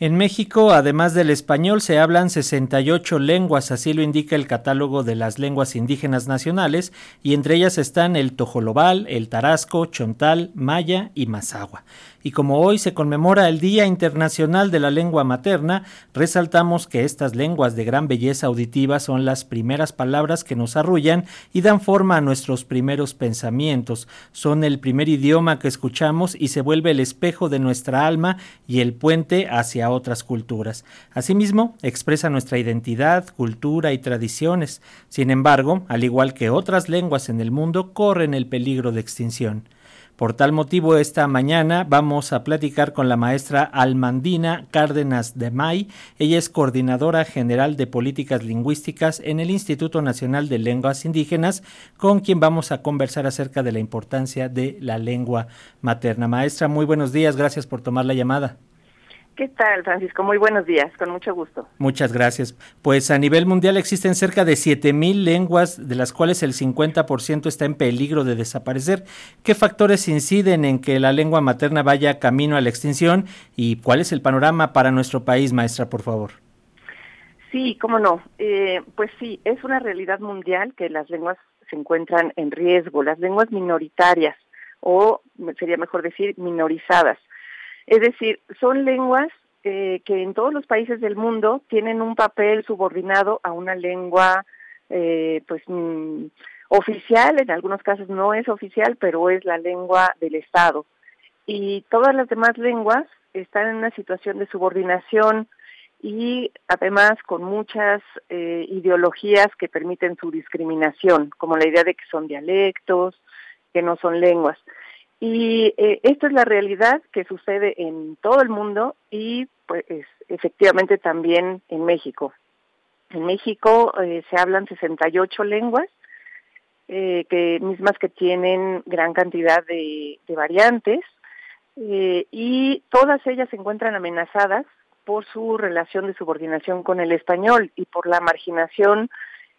En México, además del español, se hablan 68 lenguas, así lo indica el catálogo de las lenguas indígenas nacionales, y entre ellas están el tojolobal, el tarasco, chontal, maya y mazagua. Y como hoy se conmemora el Día Internacional de la Lengua Materna, resaltamos que estas lenguas de gran belleza auditiva son las primeras palabras que nos arrullan y dan forma a nuestros primeros pensamientos. Son el primer idioma que escuchamos y se vuelve el espejo de nuestra alma y el puente hacia otras culturas. Asimismo, expresa nuestra identidad, cultura y tradiciones. Sin embargo, al igual que otras lenguas en el mundo, corren el peligro de extinción. Por tal motivo, esta mañana vamos a platicar con la maestra Almandina Cárdenas de May. Ella es coordinadora general de políticas lingüísticas en el Instituto Nacional de Lenguas Indígenas, con quien vamos a conversar acerca de la importancia de la lengua materna. Maestra, muy buenos días, gracias por tomar la llamada. ¿Qué tal, Francisco? Muy buenos días, con mucho gusto. Muchas gracias. Pues a nivel mundial existen cerca de 7.000 lenguas, de las cuales el 50% está en peligro de desaparecer. ¿Qué factores inciden en que la lengua materna vaya camino a la extinción y cuál es el panorama para nuestro país, maestra, por favor? Sí, cómo no. Eh, pues sí, es una realidad mundial que las lenguas se encuentran en riesgo, las lenguas minoritarias, o sería mejor decir minorizadas es decir, son lenguas eh, que en todos los países del mundo tienen un papel subordinado a una lengua, eh, pues, mm, oficial, en algunos casos no es oficial, pero es la lengua del Estado. Y todas las demás lenguas están en una situación de subordinación y además con muchas eh, ideologías que permiten su discriminación, como la idea de que son dialectos, que no son lenguas. Y eh, esta es la realidad que sucede en todo el mundo y pues efectivamente también en México. En México eh, se hablan 68 lenguas, eh, que mismas que tienen gran cantidad de, de variantes eh, y todas ellas se encuentran amenazadas por su relación de subordinación con el español y por la marginación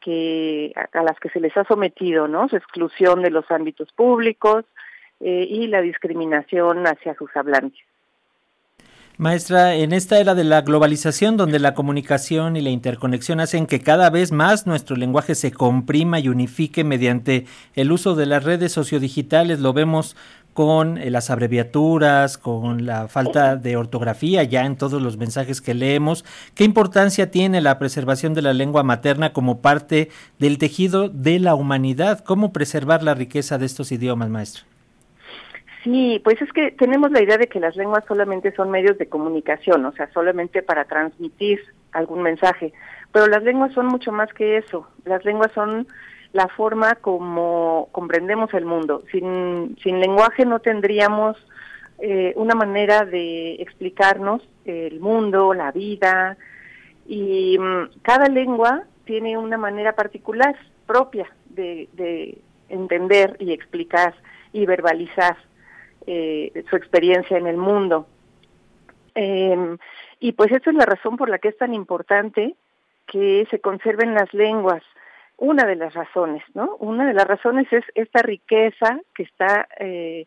que a, a las que se les ha sometido, ¿no? Su exclusión de los ámbitos públicos, eh, y la discriminación hacia sus hablantes. Maestra, en esta era de la globalización, donde la comunicación y la interconexión hacen que cada vez más nuestro lenguaje se comprima y unifique mediante el uso de las redes sociodigitales, lo vemos con eh, las abreviaturas, con la falta de ortografía ya en todos los mensajes que leemos. ¿Qué importancia tiene la preservación de la lengua materna como parte del tejido de la humanidad? ¿Cómo preservar la riqueza de estos idiomas, maestra? Sí, pues es que tenemos la idea de que las lenguas solamente son medios de comunicación, o sea, solamente para transmitir algún mensaje, pero las lenguas son mucho más que eso. Las lenguas son la forma como comprendemos el mundo. Sin, sin lenguaje no tendríamos eh, una manera de explicarnos el mundo, la vida, y mm, cada lengua tiene una manera particular, propia, de, de entender y explicar y verbalizar eh, su experiencia en el mundo. Eh, y pues esa es la razón por la que es tan importante que se conserven las lenguas. Una de las razones, ¿no? Una de las razones es esta riqueza que está eh,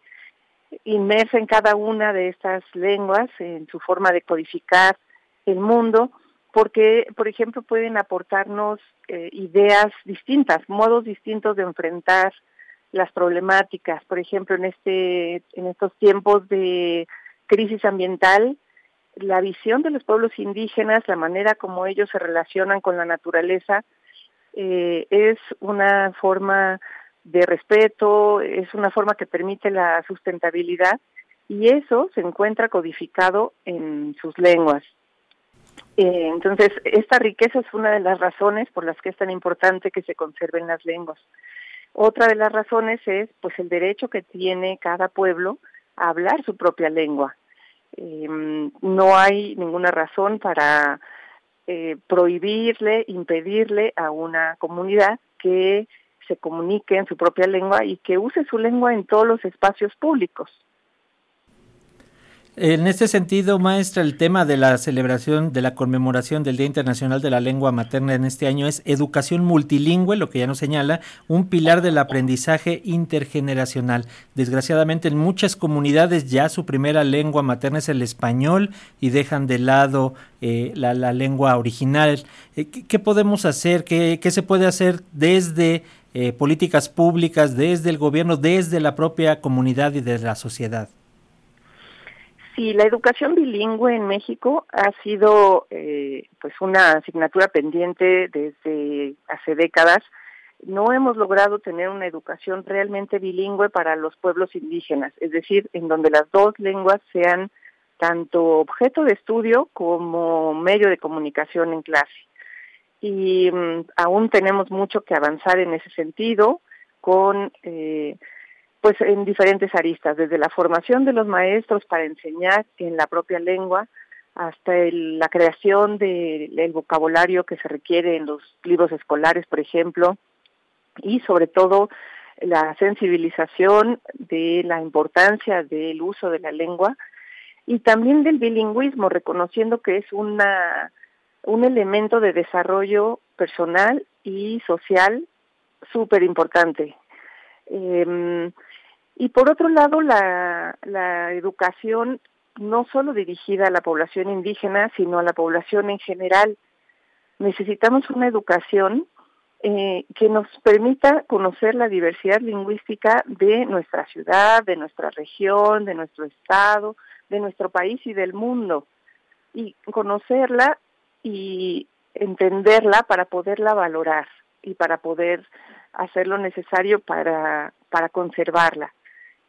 inmersa en cada una de estas lenguas, en su forma de codificar el mundo, porque, por ejemplo, pueden aportarnos eh, ideas distintas, modos distintos de enfrentar las problemáticas, por ejemplo, en este en estos tiempos de crisis ambiental, la visión de los pueblos indígenas, la manera como ellos se relacionan con la naturaleza, eh, es una forma de respeto, es una forma que permite la sustentabilidad y eso se encuentra codificado en sus lenguas. Eh, entonces, esta riqueza es una de las razones por las que es tan importante que se conserven las lenguas. Otra de las razones es pues el derecho que tiene cada pueblo a hablar su propia lengua. Eh, no hay ninguna razón para eh, prohibirle, impedirle a una comunidad que se comunique en su propia lengua y que use su lengua en todos los espacios públicos. En este sentido, maestra, el tema de la celebración, de la conmemoración del Día Internacional de la Lengua Materna en este año es educación multilingüe, lo que ya nos señala, un pilar del aprendizaje intergeneracional. Desgraciadamente, en muchas comunidades ya su primera lengua materna es el español y dejan de lado eh, la, lengua original. Eh, ¿qué, podemos hacer? ¿Qué, ¿Qué, se puede hacer desde eh, políticas públicas, desde el gobierno, desde la propia comunidad y de la sociedad? Sí, la educación bilingüe en México ha sido eh, pues una asignatura pendiente desde hace décadas. No hemos logrado tener una educación realmente bilingüe para los pueblos indígenas, es decir, en donde las dos lenguas sean tanto objeto de estudio como medio de comunicación en clase. Y mm, aún tenemos mucho que avanzar en ese sentido con eh, pues en diferentes aristas, desde la formación de los maestros para enseñar en la propia lengua hasta la creación del vocabulario que se requiere en los libros escolares, por ejemplo, y sobre todo la sensibilización de la importancia del uso de la lengua y también del bilingüismo, reconociendo que es una un elemento de desarrollo personal y social súper importante. Eh, y por otro lado, la, educación no solo dirigida a la población indígena, sino a la población en general. Necesitamos una educación eh, que nos permita conocer la diversidad lingüística de nuestra ciudad, de nuestra región, de nuestro estado, de nuestro país y del mundo. Y conocerla y entenderla para poderla valorar y para poder hacer lo necesario para, para conservarla.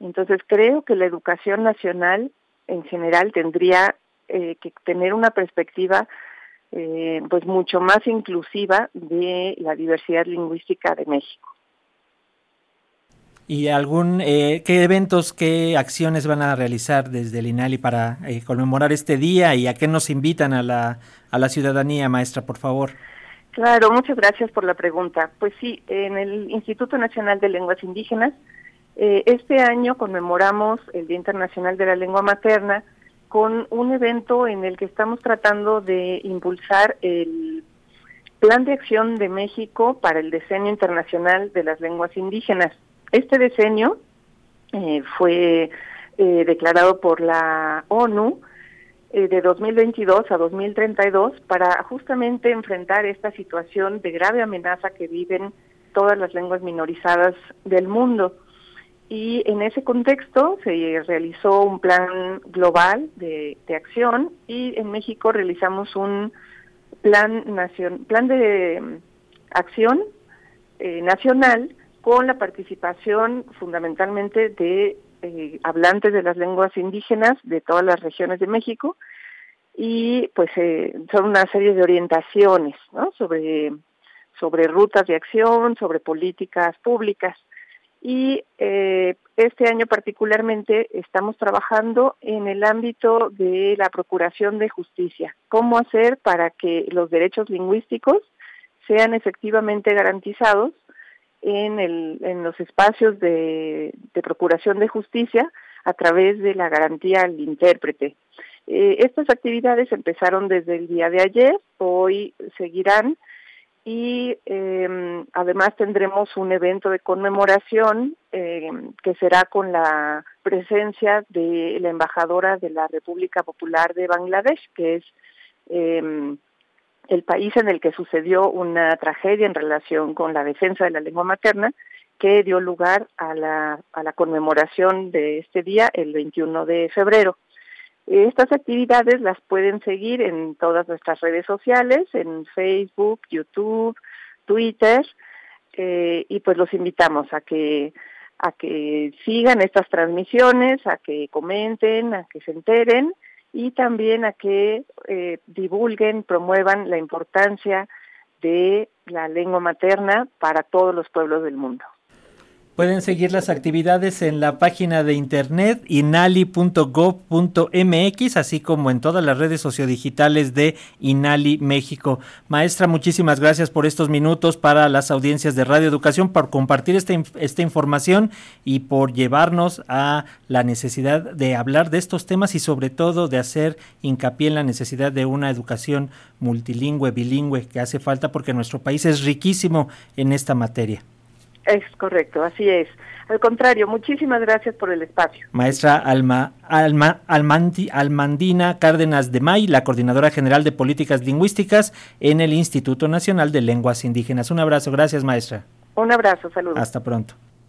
Entonces creo que la educación nacional en general tendría eh, que tener una perspectiva eh, pues mucho más inclusiva de la diversidad lingüística de México. ¿Y algún, eh, qué eventos, qué acciones van a realizar desde el INALI para conmemorar este día y a qué nos invitan a la, a la ciudadanía, maestra, por favor? Claro, muchas gracias por la pregunta. Pues sí, en el Instituto Nacional de Lenguas Indígenas eh, este año conmemoramos el Día Internacional de la Lengua Materna con un evento en el que estamos tratando de impulsar el Plan de Acción de México para el Decenio Internacional de las Lenguas Indígenas. Este decenio eh, fue eh, declarado por la ONU de 2022 a 2032 para justamente enfrentar esta situación de grave amenaza que viven todas las lenguas minorizadas del mundo. Y en ese contexto se realizó un plan global de, acción y en México realizamos un plan, plan de mm, acción eh, nacional con la participación fundamentalmente de eh, hablantes de las lenguas indígenas de todas las regiones de México y pues eh, son una serie de orientaciones ¿no? sobre sobre rutas de acción, sobre políticas públicas y eh, este año particularmente estamos trabajando en el ámbito de la procuración de justicia. ¿Cómo hacer para que los derechos lingüísticos sean efectivamente garantizados en, el, en los espacios de, procuración de justicia a través de la garantía al intérprete? Eh, estas actividades empezaron desde el día de ayer, hoy seguirán y eh, además tendremos un evento de conmemoración eh, que será con la presencia de la embajadora de la República Popular de Bangladesh, que es eh, el país en el que sucedió una tragedia en relación con la defensa de la lengua materna, que dio lugar a la, a la conmemoración de este día el 21 de febrero. Estas actividades las pueden seguir en todas nuestras redes sociales, en Facebook, YouTube, Twitter, eh, y pues los invitamos a que a que sigan estas transmisiones, a que comenten, a que se enteren y también a que eh, divulguen, promuevan la importancia de la lengua materna para todos los pueblos del mundo. Pueden seguir las actividades en la página de internet inali.gov.mx, así como en todas las redes sociodigitales de Inali México. Maestra, muchísimas gracias por estos minutos para las audiencias de Radio Educación, por compartir esta, esta información y por llevarnos a la necesidad de hablar de estos temas y sobre todo de hacer hincapié en la necesidad de una educación multilingüe, bilingüe, que hace falta porque nuestro país es riquísimo en esta materia. Es correcto, así es. Al contrario, muchísimas gracias por el espacio. Maestra Alma, Alma Almandina Cárdenas de May, la coordinadora general de políticas lingüísticas en el Instituto Nacional de Lenguas Indígenas. Un abrazo, gracias maestra. Un abrazo, saludos. Hasta pronto.